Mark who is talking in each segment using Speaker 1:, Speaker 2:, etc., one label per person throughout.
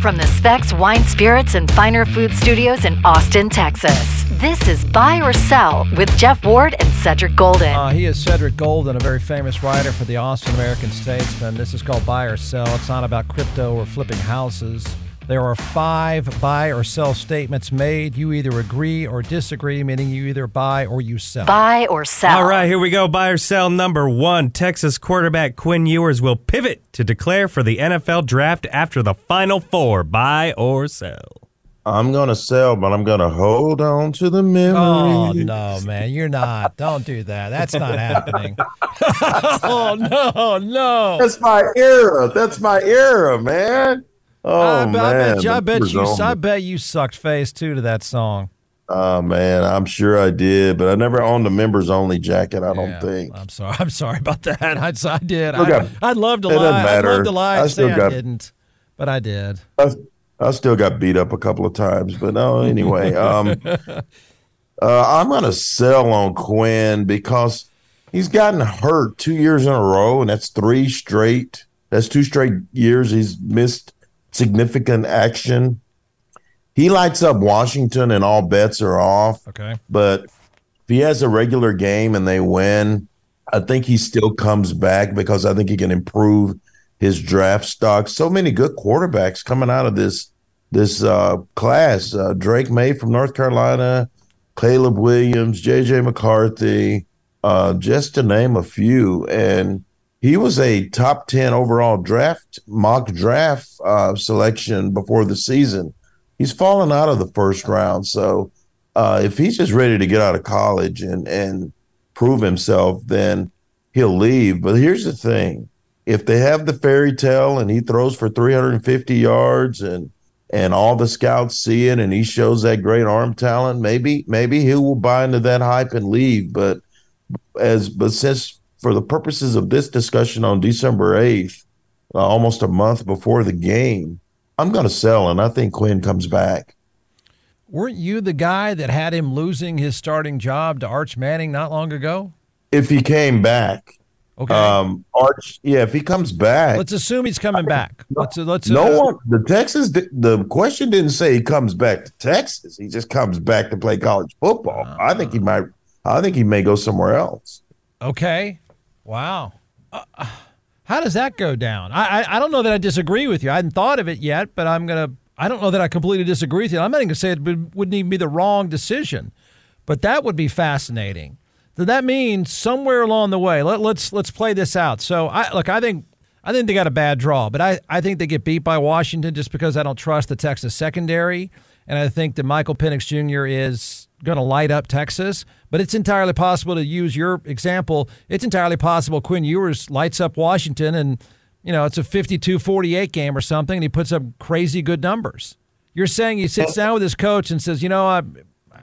Speaker 1: From the Specs Wine Spirits and Finer Food Studios in Austin, Texas. This is Buy or Sell with Jeff Ward and Cedric Golden.
Speaker 2: Uh, he is Cedric Golden, a very famous writer for the Austin American Statesman. This is called Buy or Sell. It's not about crypto or flipping houses. There are five buy or sell statements made. You either agree or disagree, meaning you either buy or you sell.
Speaker 1: Buy or sell.
Speaker 3: All right, here we go. Buy or sell number one. Texas quarterback Quinn Ewers will pivot to declare for the NFL draft after the Final Four. Buy or sell.
Speaker 4: I'm gonna sell, but I'm gonna hold on to the memory.
Speaker 2: Oh no, man, you're not. Don't do that. That's not happening. oh no, no.
Speaker 4: That's my era. That's my era, man. Oh
Speaker 2: I,
Speaker 4: man,
Speaker 2: I bet you. I bet you. I bet you sucked face too to that song.
Speaker 4: Oh man, I'm sure I did, but I never owned a members only jacket. I don't
Speaker 2: Yeah,
Speaker 4: think.
Speaker 2: I'm sorry. I'm sorry about that. I, I did.
Speaker 4: Look,
Speaker 2: I, I'd love to
Speaker 4: it doesn't
Speaker 2: lie. I'd
Speaker 4: matter.
Speaker 2: love to lie
Speaker 4: I still
Speaker 2: say I didn't, but I did.
Speaker 4: I, I still got beat up a couple of times, but no. Anyway, um, uh, I'm gonna sell on Quinn because he's gotten hurt two years in a row, and that's three straight. That's two straight years he's missed significant action. He lights up Washington, and all bets are off.
Speaker 2: Okay.
Speaker 4: But if he has a regular game and they win, I think he still comes back because I think he can improve his draft stock. So many good quarterbacks coming out of this this uh, class. Uh, Drake Maye from North Carolina, Caleb Williams, JJ McCarthy, uh, just to name a few. And he was a top 10 overall draft, mock draft uh, selection before the season. He's fallen out of the first round. So uh, if he's just ready to get out of college and, and prove himself, then he'll leave. But here's the thing if they have the fairy tale and he throws for 350 yards and and all the scouts see it and he shows that great arm talent, maybe maybe he will buy into that hype and leave. But as but since for the purposes of this discussion on December 8th, uh, almost a month before the game, I'm going to sell and I think Quinn comes back.
Speaker 2: Weren't you the guy that had him losing his starting job to Arch Manning not long ago?
Speaker 4: If he came back,
Speaker 2: Okay.
Speaker 4: um, Arch, yeah, if he comes back,
Speaker 2: let's assume he's coming back. Let's let's
Speaker 4: no
Speaker 2: uh,
Speaker 4: one. The Texas. The question didn't say he comes back to Texas. He just comes back to play college football. I think he might. I think he may go somewhere else.
Speaker 2: Okay. Wow. Uh, how does that go down? I, I I don't know that I disagree with you. I hadn't thought of it yet, but I'm gonna. I don't know that I completely disagree with you. I'm not even gonna say it would- wouldn't even be the wrong decision, but that would be fascinating. Does that mean somewhere along the way? Let, let's let's play this out. So I look. I think I think they got a bad draw, but I, I think they get beat by Washington just because I don't trust the Texas secondary, and I think that Michael Penix Jr. is going to light up Texas. But it's entirely possible to use your example. It's entirely possible Quinn Ewers lights up Washington, and you know it's a 52-48 game or something, and he puts up crazy good numbers. You're saying he sits down with his coach and says, you know, I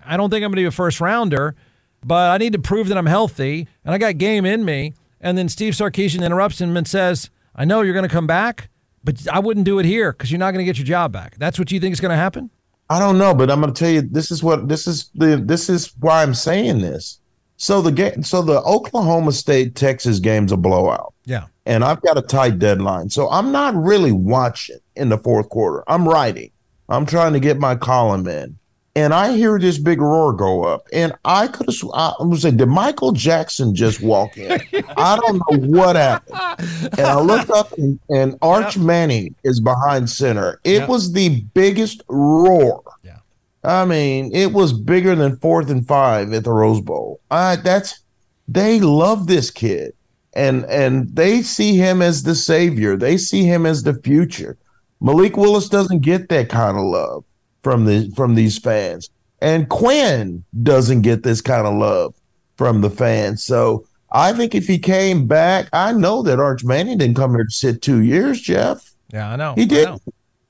Speaker 2: I don't think I'm going to be a first rounder, but I need to prove that I'm healthy and I got game in me. And then Steve Sarkisian interrupts him and says, I know you're going to come back, but I wouldn't do it here because you're not going to get your job back. That's what you think is going to happen?
Speaker 4: I don't know, but I'm going to tell you this is what this is the this is why I'm saying this. So the game, so the Oklahoma State Texas game's a blowout,
Speaker 2: Yeah.
Speaker 4: and I've got a tight deadline, so I'm not really watching in the fourth quarter. I'm writing. I'm trying to get my column in. and I hear this big roar go up, and I could have. I was like, did Michael Jackson just walk in? I don't know what happened. And I look up, and, and Arch yep. Manning is behind center. It yep. was the biggest roar. I mean, it was bigger than fourth and five at the Rose Bowl. I that's they love this kid, and and they see him as the savior. They see him as the future. Malik Willis doesn't get that kind of love from the from these fans. And Quinn doesn't get this kind of love from the fans. So I think if he came back, I know that Arch Manning didn't come here to sit two years, Jeff.
Speaker 2: Yeah, I know.
Speaker 4: He did.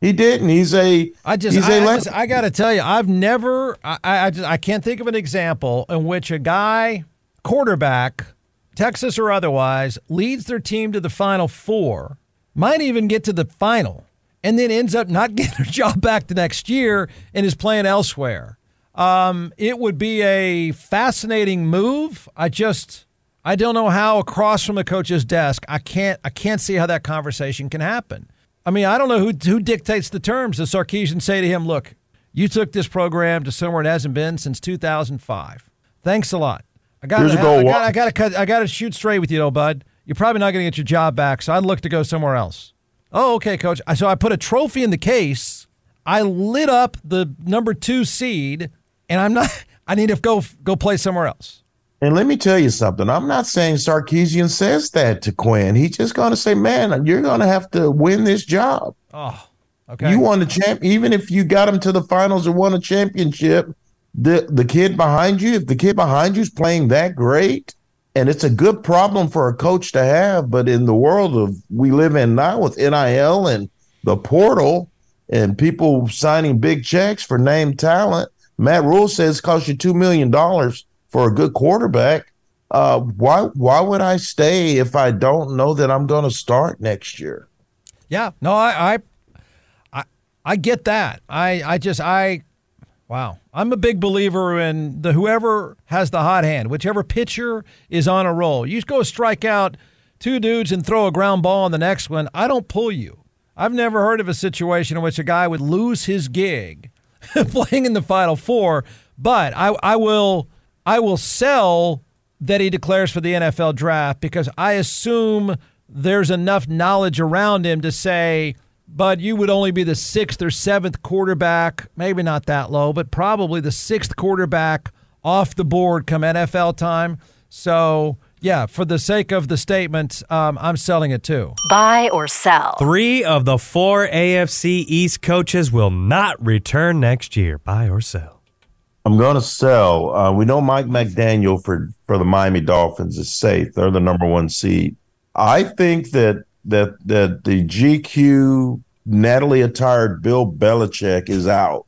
Speaker 4: He didn't. He's a.
Speaker 2: I just.
Speaker 4: He's
Speaker 2: I, a I, just, I got to tell you, I've never. I, I just. I can't think of an example in which a guy, quarterback, Texas or otherwise, leads their team to the Final Four, might even get to the final, and then ends up not getting their job back the next year and is playing elsewhere. Um, it would be a fascinating move. I just I don't know how across from the coach's desk I can't I can't see how that conversation can happen. I mean, I don't know who who dictates the terms. Does Sarkisian say to him, "Look, you took this program to somewhere it hasn't been since 2005. Thanks a lot. I got to I got I got to cut I got to shoot straight with you, though, bud. You're probably not going to get your job back, so I'd look to go somewhere else." Oh, okay, coach. So I put a trophy in the case. I lit up the number two seed, and I'm not. I need to go go play somewhere else.
Speaker 4: And let me tell you something. I'm not saying Sarkisian says that to Quinn. He's just going to say, "Man, you're going to have to win this job."
Speaker 2: Oh, okay.
Speaker 4: You won a champ, even if you got him to the finals and won a championship. The the kid behind you, if the kid behind you is playing that great, and it's a good problem for a coach to have. But in the world of we live in now with NIL and the portal and people signing big checks for name talent, Matt Rhule says costs you two million dollars for a good quarterback. Uh, why why would I stay if I don't know that I'm going to start next year?
Speaker 2: Yeah, no, I, I I I get that. I I just I Wow. I'm a big believer in the whoever has the hot hand, whichever pitcher is on a roll. You go strike out two dudes and throw a ground ball on the next one. I don't pull you. I've never heard of a situation in which a guy would lose his gig playing in the final four, but I, I will I will sell that he declares for the NFL draft because I assume there's enough knowledge around him to say but you would only be the sixth or seventh quarterback, maybe not that low, but probably the sixth quarterback off the board come NFL time. So, yeah, for the sake of the statement, um, I'm selling it too.
Speaker 1: Buy or sell.
Speaker 3: Three of the four AFC East coaches will not return next year. Buy or sell.
Speaker 4: I'm going to sell. Uh, we know Mike McDaniel for, for the Miami Dolphins is safe. They're the number one seed. I think that that that the GQ Natalie attired Bill Belichick is out.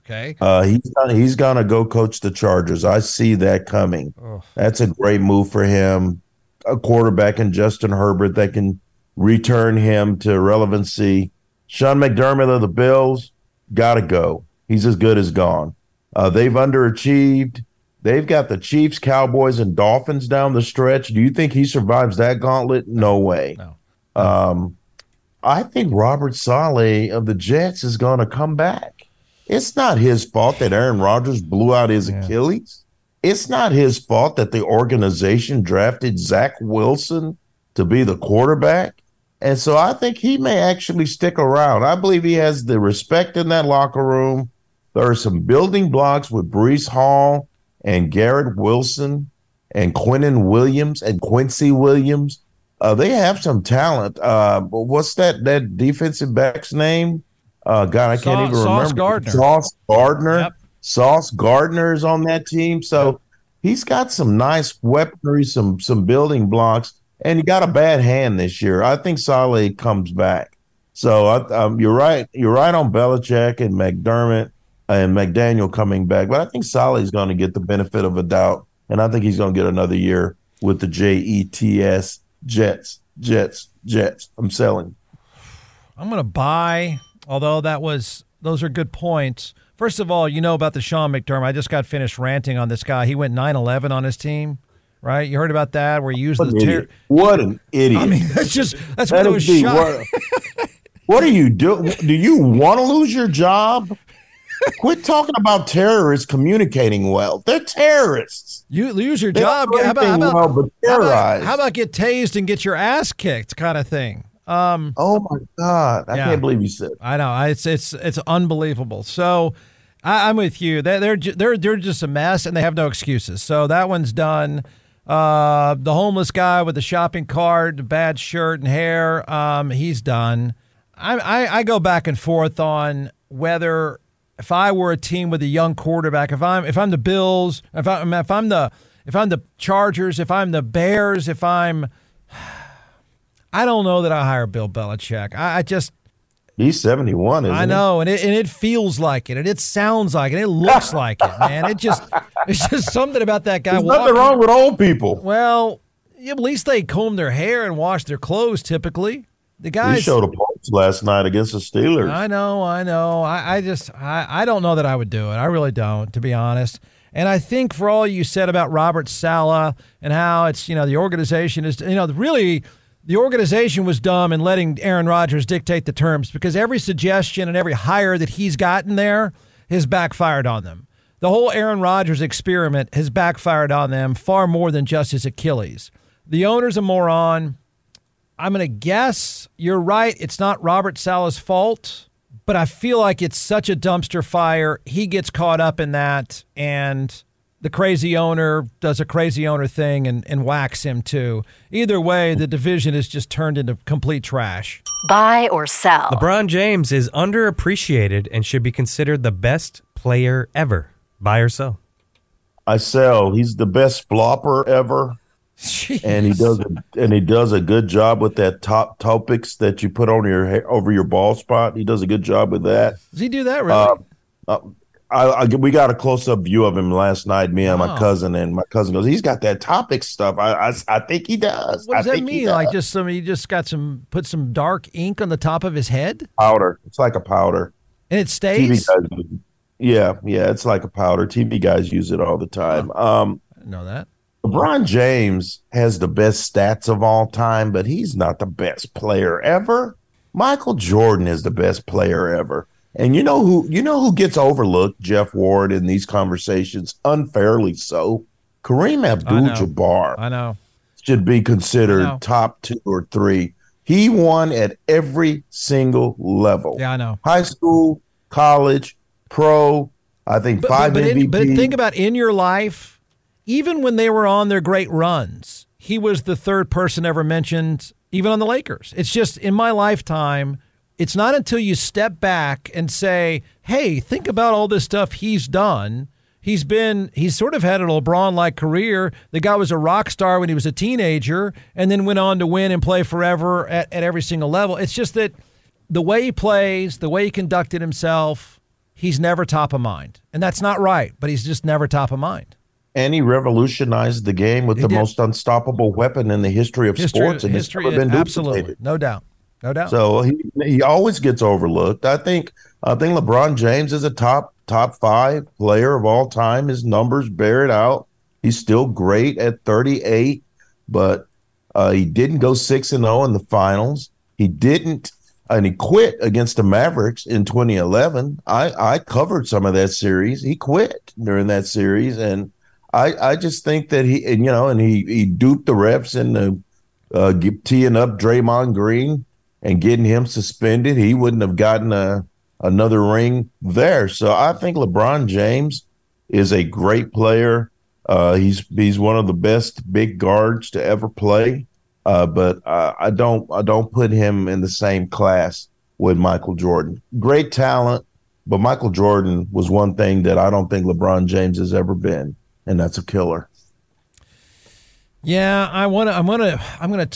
Speaker 2: Okay.
Speaker 4: Uh, he's gonna, he's gonna go coach the Chargers. I see that coming. Oh. That's a great move for him. A quarterback and Justin Herbert that can return him to relevancy. Sean McDermott of the Bills got to go. He's as good as gone. Uh, they've underachieved. They've got the Chiefs, Cowboys, and Dolphins down the stretch. Do you think he survives that gauntlet? No way.
Speaker 2: No.
Speaker 4: Um, I think Robert Saleh of the Jets is going to come back. It's not his fault that Aaron Rodgers blew out his yeah. Achilles. It's not his fault that the organization drafted Zach Wilson to be the quarterback. And so I think he may actually stick around. I believe he has the respect in that locker room. There are some building blocks with Breece Hall and Garrett Wilson and Quinnen Williams and Quincy Williams uh, they have some talent. Uh, what's that that defensive back's name? Uh, God, I can't even Sauce remember.
Speaker 2: Gardner.
Speaker 4: Sauce Gardner.
Speaker 2: Yep.
Speaker 4: Sauce Gardner is on that team, so he's got some nice weaponry, some some building blocks, and he got a bad hand this year. I think Saleh comes back. So um, you're right. You're right on Belichick and McDermott and McDaniel coming back, but I think Saleh's going to get the benefit of a doubt, and I think he's going to get another year with the J E T S Jets, Jets, Jets. I'm selling.
Speaker 2: I'm going to buy, although that was, those are good points. First of all, you know about the Sean McDermott. I just got finished ranting on this guy. He went 9 11 on his team, right? You heard about that where he used
Speaker 4: what
Speaker 2: the ter-
Speaker 4: What an idiot.
Speaker 2: I mean, that's just, that's that what it was
Speaker 4: what, what are you doing? Do you want to lose your job? Quit talking about terrorists communicating well. They're terrorists.
Speaker 2: You lose your
Speaker 4: They
Speaker 2: job. How about, how, about,
Speaker 4: well,
Speaker 2: how, about, how about get tased and get your ass kicked, kind of thing? Um,
Speaker 4: Oh my God! I
Speaker 2: Yeah.
Speaker 4: can't believe you said.
Speaker 2: I know it's it's it's unbelievable. So I, I'm with you. They're they're they're they're just a mess, and they have no excuses. So that one's done. Uh, the homeless guy with the shopping cart, the bad shirt and hair, um, he's done. I, I I go back and forth on whether if I were a team with a young quarterback, if I'm if I'm the Bills, if I'm if I'm the if I'm the Chargers, if I'm the Bears, if I'm I don't know that I hire Bill Belichick. I, I just
Speaker 4: He's seventy one.
Speaker 2: I know, and it and it feels like it, and it sounds like it, and it looks like it, man. It just it's just something about that guy.
Speaker 4: There's nothing wrong with old people.
Speaker 2: Well, yeah, at least they comb their hair and wash their clothes. Typically, the
Speaker 4: He
Speaker 2: guys.
Speaker 4: showed a last night against the Steelers.
Speaker 2: I know, I know. I, I just I, I don't know that I would do it. I really don't, to be honest. And I think for all you said about Robert Saleh and how it's you know the organization is you know really the organization was dumb in letting Aaron Rodgers dictate the terms because every suggestion and every hire that he's gotten there has backfired on them. The whole Aaron Rodgers experiment has backfired on them far more than just his Achilles. The owner's a moron. I'm going to guess you're right. It's not Robert Saleh's fault, but I feel like it's such a dumpster fire. He gets caught up in that, and the crazy owner does a crazy owner thing and, and whacks him too. Either way, the division is just turned into complete trash.
Speaker 1: Buy or sell.
Speaker 3: LeBron James is underappreciated and should be considered the best player ever. Buy or sell?
Speaker 4: I sell. He's the best flopper ever, and he does a, and he does a good job with that top topics that you put on your over your ball spot. He does a good job with that.
Speaker 2: Does he do that really?
Speaker 4: Uh, I, I we got a close up view of him last night. Me and my
Speaker 2: Oh.
Speaker 4: cousin, and my cousin goes, "He's got that topic stuff." I I, I think he does.
Speaker 2: what does
Speaker 4: I
Speaker 2: that mean? Like just some he just got some put some dark ink on the top of his head
Speaker 4: powder. It's like a powder.
Speaker 2: and it
Speaker 4: TV
Speaker 2: stays.
Speaker 4: guys, yeah, yeah, it's like a powder. TV guys use it all the time. Um,
Speaker 2: I know that.
Speaker 4: LeBron James has the best stats of all time, but he's not the best player ever. Michael Jordan is the best player ever. And you know who you know who gets overlooked, Jeff Ward, in these conversations, unfairly so. Kareem Abdul-Jabbar
Speaker 2: I know.
Speaker 4: should be considered top two or three. He won at every single level.
Speaker 2: Yeah, I know.
Speaker 4: High school, college, pro. I think
Speaker 2: But,
Speaker 4: five
Speaker 2: but, but, in, but think about in your life, even when they were on their great runs, he was the third person ever mentioned, even on the Lakers. It's just in my lifetime, it's not until you step back and say, hey, think about all this stuff he's done. He's been, he's sort of had a LeBron like career. The guy was a rock star when he was a teenager and then went on to win and play forever at, at every single level. It's just that the way he plays, the way he conducted himself, he's never top of mind. And that's not right, but he's just never top of mind.
Speaker 4: And he revolutionized the game with
Speaker 2: He
Speaker 4: the
Speaker 2: did.
Speaker 4: most unstoppable weapon in the history of
Speaker 2: History,
Speaker 4: sports, and
Speaker 2: history
Speaker 4: it's never been
Speaker 2: absolutely.
Speaker 4: duplicated.
Speaker 2: No doubt. No doubt.
Speaker 4: So he he always gets overlooked. I think I think LeBron James is a top top five player of all time. His numbers bear it out. He's still great at 38, but uh, he didn't go six and zero in the finals. He didn't, and he quit against the Mavericks in 2011. I I covered some of that series. He quit during that series, and I I just think that he and you know, and he he duped the refs into uh, teeing up Draymond Green and getting him suspended, he wouldn't have gotten a another ring there. So I think LeBron James is a great player. Uh, he's he's one of the best big guards to ever play. Uh, but I don't I don't put him in the same class with Michael Jordan. Great talent, but Michael Jordan was one thing that I don't think LeBron James has ever been, and that's a killer.
Speaker 2: Yeah, I want to. I'm gonna. I'm gonna.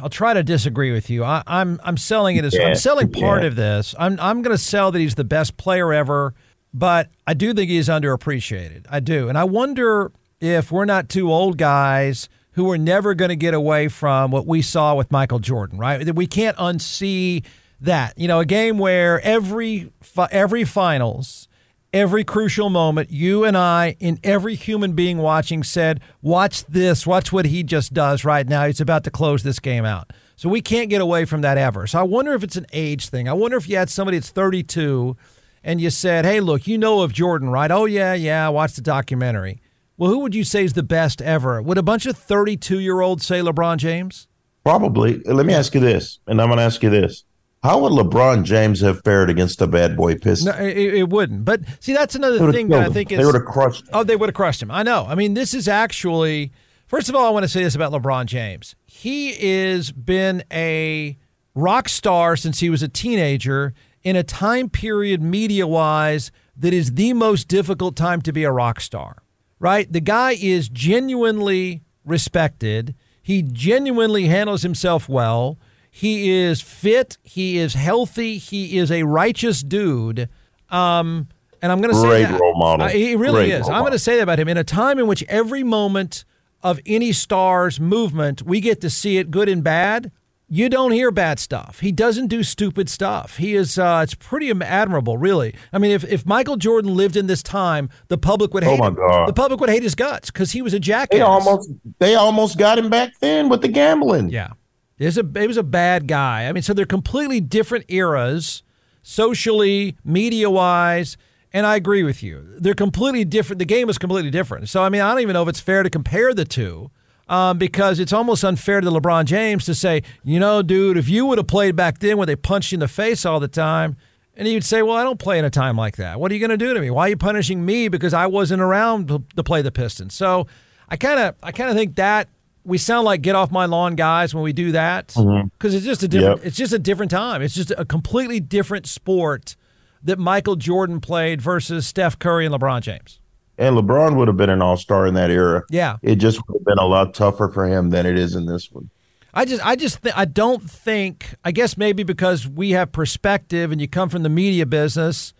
Speaker 2: I'll try to disagree with you. I, I'm. I'm selling it as.
Speaker 4: Yeah,
Speaker 2: I'm selling part
Speaker 4: yeah.
Speaker 2: of this. I'm. I'm gonna sell that he's the best player ever, but I do think he's underappreciated. I do, and I wonder if we're not two old guys who are never going to get away from what we saw with Michael Jordan. Right? That we can't unsee that. You know, a game where every every finals every crucial moment, you and I, and every human being watching said, Watch this, watch what he just does right now. He's about to close this game out. So we can't get away from that ever. So I wonder if it's an age thing. I wonder if you had somebody that's 32 and you said, "Hey, look, you know of Jordan, right? Oh yeah, yeah, watch the documentary." Well, who would you say is the best ever? Would a bunch of 32-year-olds say LeBron James?
Speaker 4: Probably. Let me ask you this, and I'm going to ask you this: How would LeBron James have fared against the bad boy Pistons?
Speaker 2: No, it, it wouldn't. But see, that's another thing that I think
Speaker 4: him.
Speaker 2: is
Speaker 4: they would have crushed.
Speaker 2: Oh, they would have crushed him. I know. I mean, this is actually first of all, I want to say this about LeBron James. He is been a rock star since he was a teenager in a time period media wise that is the most difficult time to be a rock star. Right? The guy is genuinely respected. He genuinely handles himself well. He is fit. He is healthy. He is a righteous dude. Um, and I'm going to say that.
Speaker 4: role model.
Speaker 2: Uh, he really
Speaker 4: Great
Speaker 2: is. I'm going to say that about him. In a time in which every moment of any star's movement, we get to see it good and bad. You don't hear bad stuff. He doesn't do stupid stuff. He is. Uh, it's pretty admirable, really. I mean, if, if Michael Jordan lived in this time, the public would
Speaker 4: Oh
Speaker 2: hate
Speaker 4: my
Speaker 2: him.
Speaker 4: God.
Speaker 2: The public would hate his guts because he was a jackass.
Speaker 4: They almost they almost got him back then with the gambling.
Speaker 2: Yeah. It was a it was a bad guy. I mean, so they're completely different eras, socially, media wise, and I agree with you. They're completely different. The game is completely different. So I mean, I don't even know if it's fair to compare the two. Um, because it's almost unfair to LeBron James to say, you know, dude, if you would have played back then where they punched you in the face all the time, and you'd say, well, I don't play in a time like that. What are you going to do to me? Why are you punishing me because I wasn't around to play the Pistons? So I kind of, I kind of think that we sound like get off my lawn guys when we do that mm-hmm. because it's just a different,
Speaker 4: Yep.
Speaker 2: it's just a different time. It's just a completely different sport that Michael Jordan played versus Steph Curry and LeBron James.
Speaker 4: And LeBron would have been an all star in that era.
Speaker 2: Yeah.
Speaker 4: It just would have been a lot tougher for him than it is in this one.
Speaker 2: I just, I just, th- I don't think. I guess maybe because we have perspective, and you come from the media business.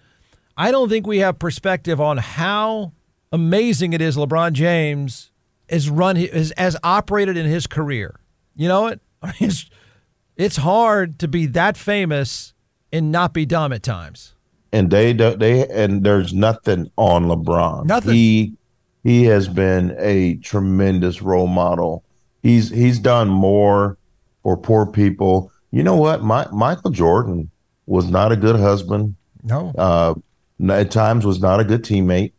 Speaker 2: I don't think we have perspective on how amazing it is LeBron James has run, has, has operated in his career. You know what? It's, it's hard to be that famous and not be dumb at times.
Speaker 4: And they do- they and there's nothing on LeBron.
Speaker 2: Nothing.
Speaker 4: He he has been a tremendous role model. He's he's done more for poor people. You know what? My, Michael Jordan was not a good husband.
Speaker 2: No.
Speaker 4: uh, at times was not a good teammate.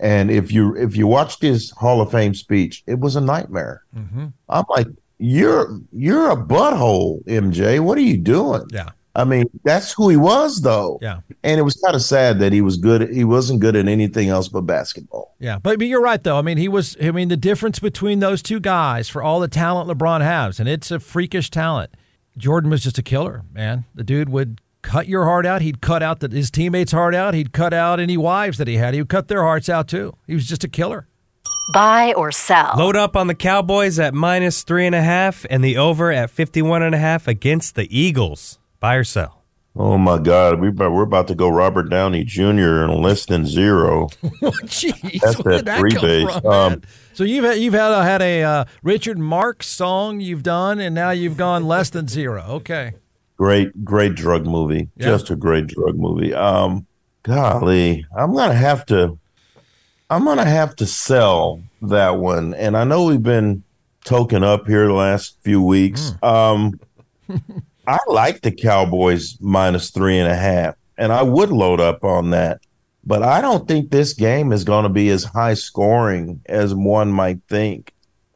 Speaker 4: And if you if you watched his Hall of Fame speech, it was a nightmare. Mm-hmm. I'm like, you're you're a butthole, MJ. What are you doing?
Speaker 2: Yeah.
Speaker 4: I mean, that's who he was, though.
Speaker 2: Yeah.
Speaker 4: And it was kind of sad that he was good. He wasn't good at anything else but basketball.
Speaker 2: Yeah, but, but you're right though. I mean, he was. I mean, the difference between those two guys for all the talent LeBron has, and it's a freakish talent. Jordan was just a killer, man. The dude would cut your heart out. He'd cut out the, his teammates' heart out. He'd cut out any wives that he had. He would cut their hearts out too. He was just a killer.
Speaker 1: Buy or sell.
Speaker 3: Load up on the Cowboys at minus three and a half and the over at 51 and a half against the Eagles. Buy or sell.
Speaker 4: Oh my God, we we're about to go Robert Downey Jr. in less than zero.
Speaker 2: Jeez,
Speaker 4: That's
Speaker 2: where did
Speaker 4: that
Speaker 2: that
Speaker 4: three
Speaker 2: come
Speaker 4: base.
Speaker 2: from,
Speaker 4: Um.
Speaker 2: So you've had, you've had a, had a uh, Richard Marx song you've done, and now you've gone less than zero. Okay.
Speaker 4: Great great drug movie.
Speaker 2: Yeah.
Speaker 4: just a great drug movie. Um golly i'm gonna have to i'm gonna have to sell that one. And i know we've been token up here the last few weeks. Um i like the cowboys minus three and a half and i would load up on that. But i don't think this game is going to be as high scoring as one might think.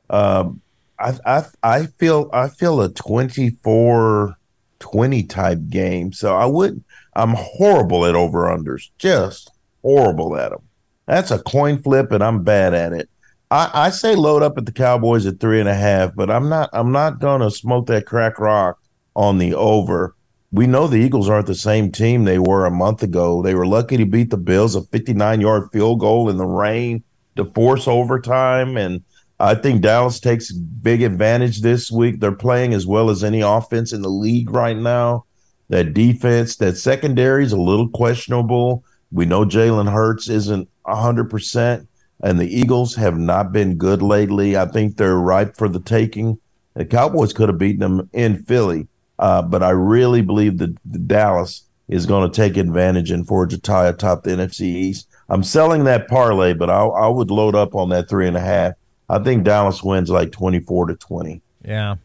Speaker 4: Um I, I I feel I feel a 24 20 type game. So I wouldn't, I'm horrible at over unders. Just horrible at them. That's a coin flip and I'm bad at it. I, I say load up at the Cowboys at three and a half, but I'm not I'm not gonna smoke that crack rock on the over. We know the Eagles aren't the same team they were a month ago. They were lucky to beat the Bills, a 59 yard field goal in the rain to force overtime. And I think Dallas takes big advantage this week. They're playing as well as any offense in the league right now. That defense, that secondary is a little questionable. We know Jalen Hurts isn't 100%, and the Eagles have not been good lately. I think they're ripe for the taking. The Cowboys could have beaten them in Philly, uh, but I really believe that Dallas is going to take advantage and forge a tie atop the NFC East. I'm selling that parlay, but I, I would load up on that three and a half. I think Dallas wins like 24 to 20.
Speaker 2: Yeah,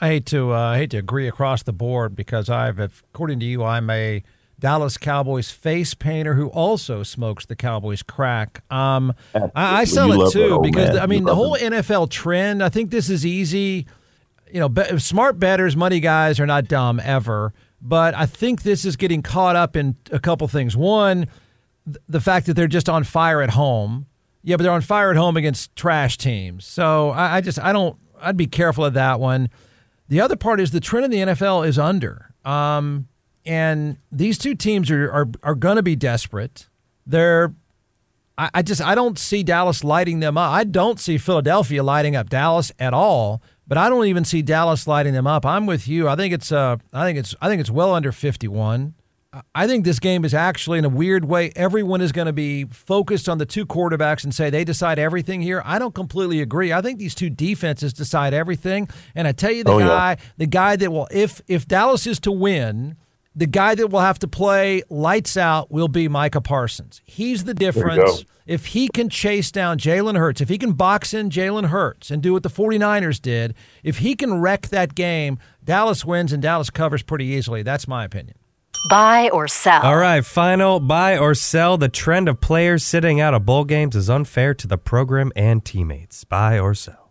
Speaker 2: I hate to uh, I hate to agree across the board because I've, according to you, I'm a Dallas Cowboys face painter who also smokes the Cowboys crack. Um, I, I sell
Speaker 4: You
Speaker 2: it too because
Speaker 4: man.
Speaker 2: I mean
Speaker 4: You
Speaker 2: the whole
Speaker 4: it.
Speaker 2: NFL trend. I think this is easy. You know, be, smart betters, money guys are not dumb ever, but I think this is getting caught up in a couple things. One, th- the fact that they're just on fire at home. Yeah, but they're on fire at home against trash teams. So I, I just I don't. I'd be careful of that one. The other part is the trend in the NFL is under. Um, and these two teams are are, are going to be desperate. They're I, I just I don't see Dallas lighting them up. I don't see Philadelphia lighting up Dallas at all. But I don't even see Dallas lighting them up. I'm with you. I think it's uh I think it's I think it's well under 51. I- think this game is actually in a weird way. Everyone is going to be focused on the two quarterbacks and say they decide everything here. I don't completely agree. I think these two defenses decide everything. And I tell you, the
Speaker 4: Oh, yeah.
Speaker 2: guy, the guy that will, if if Dallas is to win, the guy that will have to play lights out will be Micah Parsons. He's the difference. If he can chase down Jalen Hurts, if he can box in Jalen Hurts and do what the 49ers did, if he can wreck that game, Dallas wins and Dallas covers pretty easily. That's my opinion.
Speaker 1: Buy or sell.
Speaker 3: All right, final buy or sell. The trend of players sitting out of bowl games is unfair to the program and teammates. Buy or sell.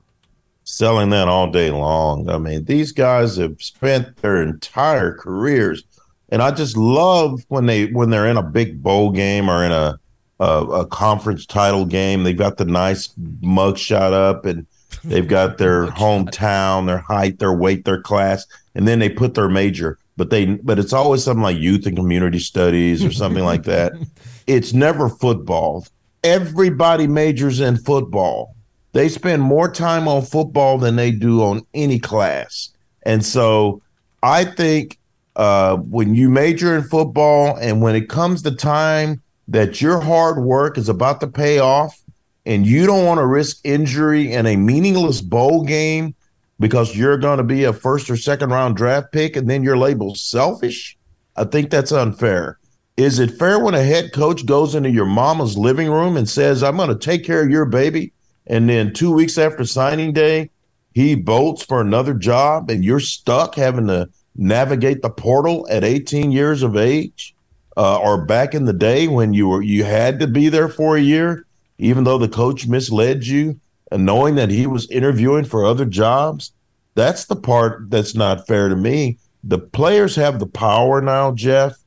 Speaker 4: selling that all day long. I mean, these guys have spent their entire careers, and I just love when they when they're in a big bowl game or in a a, a conference title game. They've got the nice mug shot up, and they've got their hometown, their height, their weight, their class, and then they put their major. But they but it's always something like youth and community studies or something like that. It's never football. Everybody majors in football they spend more time on football than they do on any class. And so I think uh, when you major in football and when it comes to time that your hard work is about to pay off and you don't want to risk injury in a meaningless bowl game because you're going to be a first or second round draft pick and then you're labeled selfish, I think that's unfair. Is it fair when a head coach goes into your mama's living room and says, I'm going to take care of your baby? And then two weeks after signing day, he bolts for another job and you're stuck having to navigate the portal at 18 years of age? Uh, or back in the day when you were you had to be there for a year, even though the coach misled you, and knowing that he was interviewing for other jobs, that's the part that's not fair to me. The players have the power now, Jeff.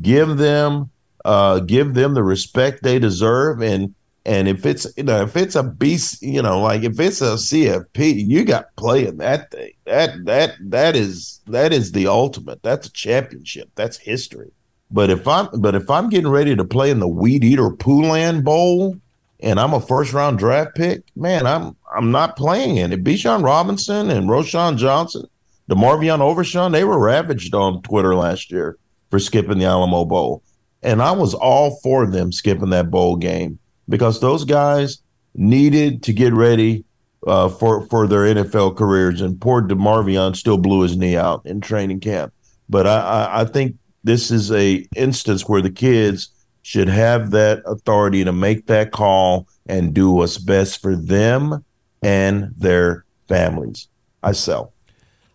Speaker 4: Give them uh, give them the respect they deserve, and and if it's you know if it's a beast, you know, like if it's a CFP, you got playing that thing. That that that is that is the ultimate. That's a championship. That's history. But if I'm but if I'm getting ready to play in the Weed Eater Poulan Bowl and I'm a first round draft pick, man, I'm I'm not playing in it. Bijan Robinson and Roschon Johnson, DeMarvion Overshown, they were ravaged on Twitter last year for skipping the Alamo Bowl. And I was all for them skipping that bowl game because those guys needed to get ready uh, for for their NFL careers. And poor DeMarvion still blew his knee out in training camp. But I, I, I think this is a instance where the kids should have that authority to make that call and do what's best for them and their families. I sell.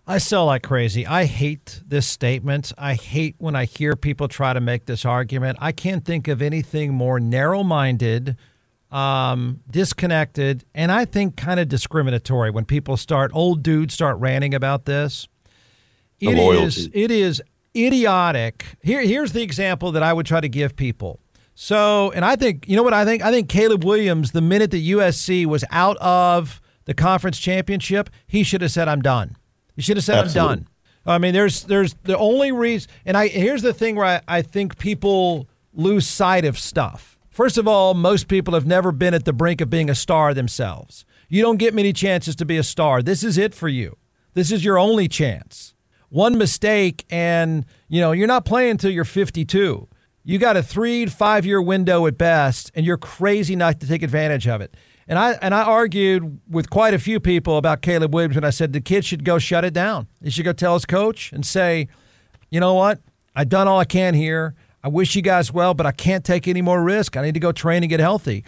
Speaker 2: I sell like crazy. I hate this statement. I hate when I hear people try to make this argument. I can't think of anything more narrow minded, um, disconnected, and I think kind of discriminatory when people start, old dudes start ranting about this. It is, it is idiotic. Here, here's the example that I would try to give people. So, and I think, you know what I think? I think Caleb Williams, the minute that USC was out of the conference championship, he should have said, I'm done. He should have said,
Speaker 4: Absolutely.
Speaker 2: I'm done. I mean, there's there's the only reason, and I here's the thing where I, I think people lose sight of stuff. First of all, most people have never been at the brink of being a star themselves. You don't get many chances to be a star. This is it for you. This is your only chance. One mistake, and you know you're not playing until you're 52. You got a three to five year window at best, and you're crazy not to take advantage of it. And I and I argued with quite a few people about Caleb Williams when I said the kid should go shut it down. He should go tell his coach and say, you know what, I've done all I can here. I wish you guys well, but I can't take any more risk. I need to go train and get healthy.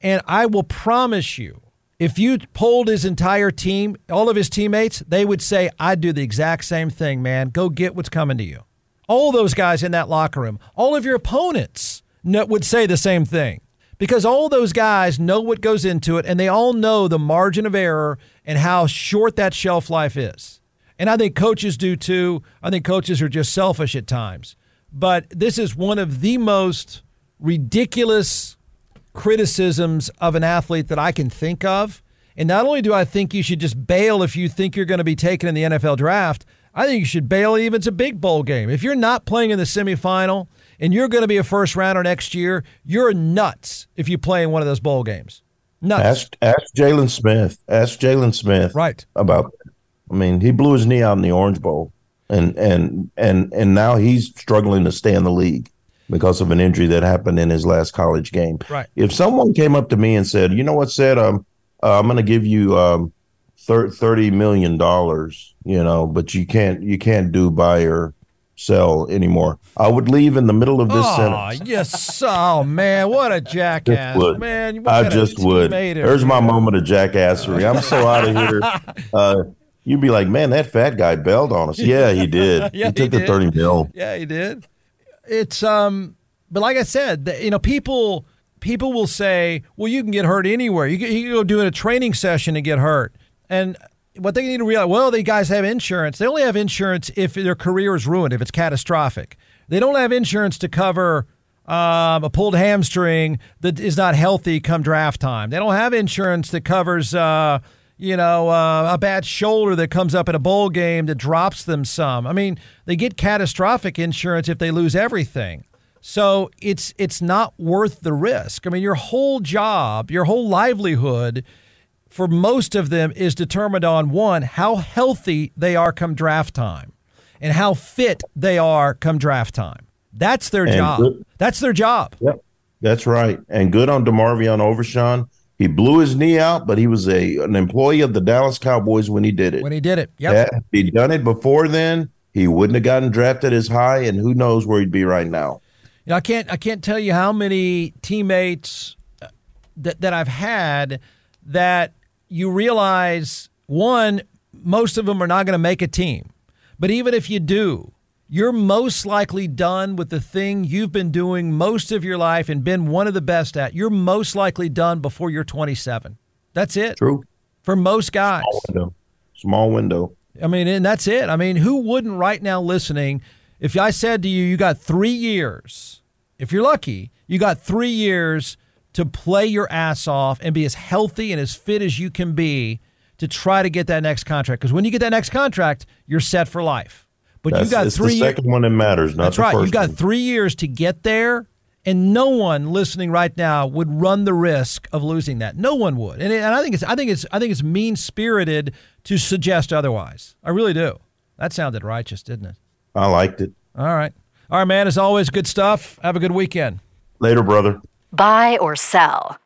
Speaker 2: And I will promise you, if you polled his entire team, all of his teammates, they would say, I'd do the exact same thing, man. Go get what's coming to you. All those guys in that locker room, all of your opponents would say the same thing because all those guys know what goes into it and they all know the margin of error and how short that shelf life is. And I think coaches do too. I think coaches are just selfish at times. But this is one of the most ridiculous criticisms of an athlete that I can think of. And not only do I think you should just bail if you think you're going to be taken in the NFL draft, I think you should bail even a big bowl game. If you're not playing in the semifinal and you're going to be a first rounder next year, you're nuts if you play in one of those bowl games. Nuts.
Speaker 4: Ask, ask Jaylon Smith. Ask Jaylon Smith.
Speaker 2: Right.
Speaker 4: About. I mean, he blew his knee out in the Orange Bowl, and and and and now he's struggling to stay in the league because of an injury that happened in his last college game.
Speaker 2: Right.
Speaker 4: If someone came up to me and said, "You know what, said um, uh, I'm going to give you um, thirty million dollars, you know, but you can't you can't do buy or sell anymore," I would leave in the middle of this
Speaker 2: oh,
Speaker 4: sentence.
Speaker 2: yes. Oh man, what a jackass,
Speaker 4: would.
Speaker 2: man!
Speaker 4: I just would. There's my moment of jackassery. I'm so out of here. Uh, you'd be like, man, that fat guy bailed on us. Yeah, he did.
Speaker 2: Yeah,
Speaker 4: he took
Speaker 2: he
Speaker 4: the
Speaker 2: did.
Speaker 4: 30 mil.
Speaker 2: Yeah, he did. It's um, but like I said, you know, people people will say, well, you can get hurt anywhere. You can, you can go do a training session and get hurt, and what they need to realize, well, the guys have insurance. They only have insurance if their career is ruined, if it's catastrophic. They don't have insurance to cover um, a pulled hamstring that is not healthy come draft time. They don't have insurance that covers, uh, you know, uh, a bad shoulder that comes up in a bowl game that drops them some. I mean, they get catastrophic insurance if they lose everything. So it's it's not worth the risk. I mean, your whole job, your whole livelihood for most of them is determined on one, how healthy they are come draft time and how fit they are come draft time. That's their
Speaker 4: And
Speaker 2: job.
Speaker 4: good-
Speaker 2: That's their job.
Speaker 4: Yep, that's right. And good on DeMarvion Overshown. He blew his knee out, but he was a an employee of the Dallas Cowboys when he did it.
Speaker 2: When he did it. Yep.
Speaker 4: Had he done it before then, he wouldn't have gotten drafted as high, and who knows where he'd be right now.
Speaker 2: You know, I can't I can't tell you how many teammates uh, that that I've had that you realize one most of them are not going to make a team. But even if you do, you're most likely done with the thing you've been doing most of your life and been one of the best at. You're most likely done before you're 27. That's it.
Speaker 4: True.
Speaker 2: For most guys.
Speaker 4: Small window. Small window.
Speaker 2: I mean, and that's it. I mean, who wouldn't right now listening, if I said to you, you got three years, if you're lucky, you got three years to play your ass off and be as healthy and as fit as you can be to try to get that next contract. Because when you get that next contract, you're set for life. But
Speaker 4: That's,
Speaker 2: you got three
Speaker 4: the
Speaker 2: years.
Speaker 4: second one that matters, not
Speaker 2: That's
Speaker 4: the
Speaker 2: right. You got
Speaker 4: one.
Speaker 2: three years to get there, and no one listening right now would run the risk of losing that. No one would, and, it, and I think it's I think it's I think it's mean spirited to suggest otherwise. I really do. That sounded righteous, didn't it?
Speaker 4: I liked it.
Speaker 2: All right, all right, man. As always, good stuff. Have a good weekend.
Speaker 4: Later, brother.
Speaker 1: Buy or sell.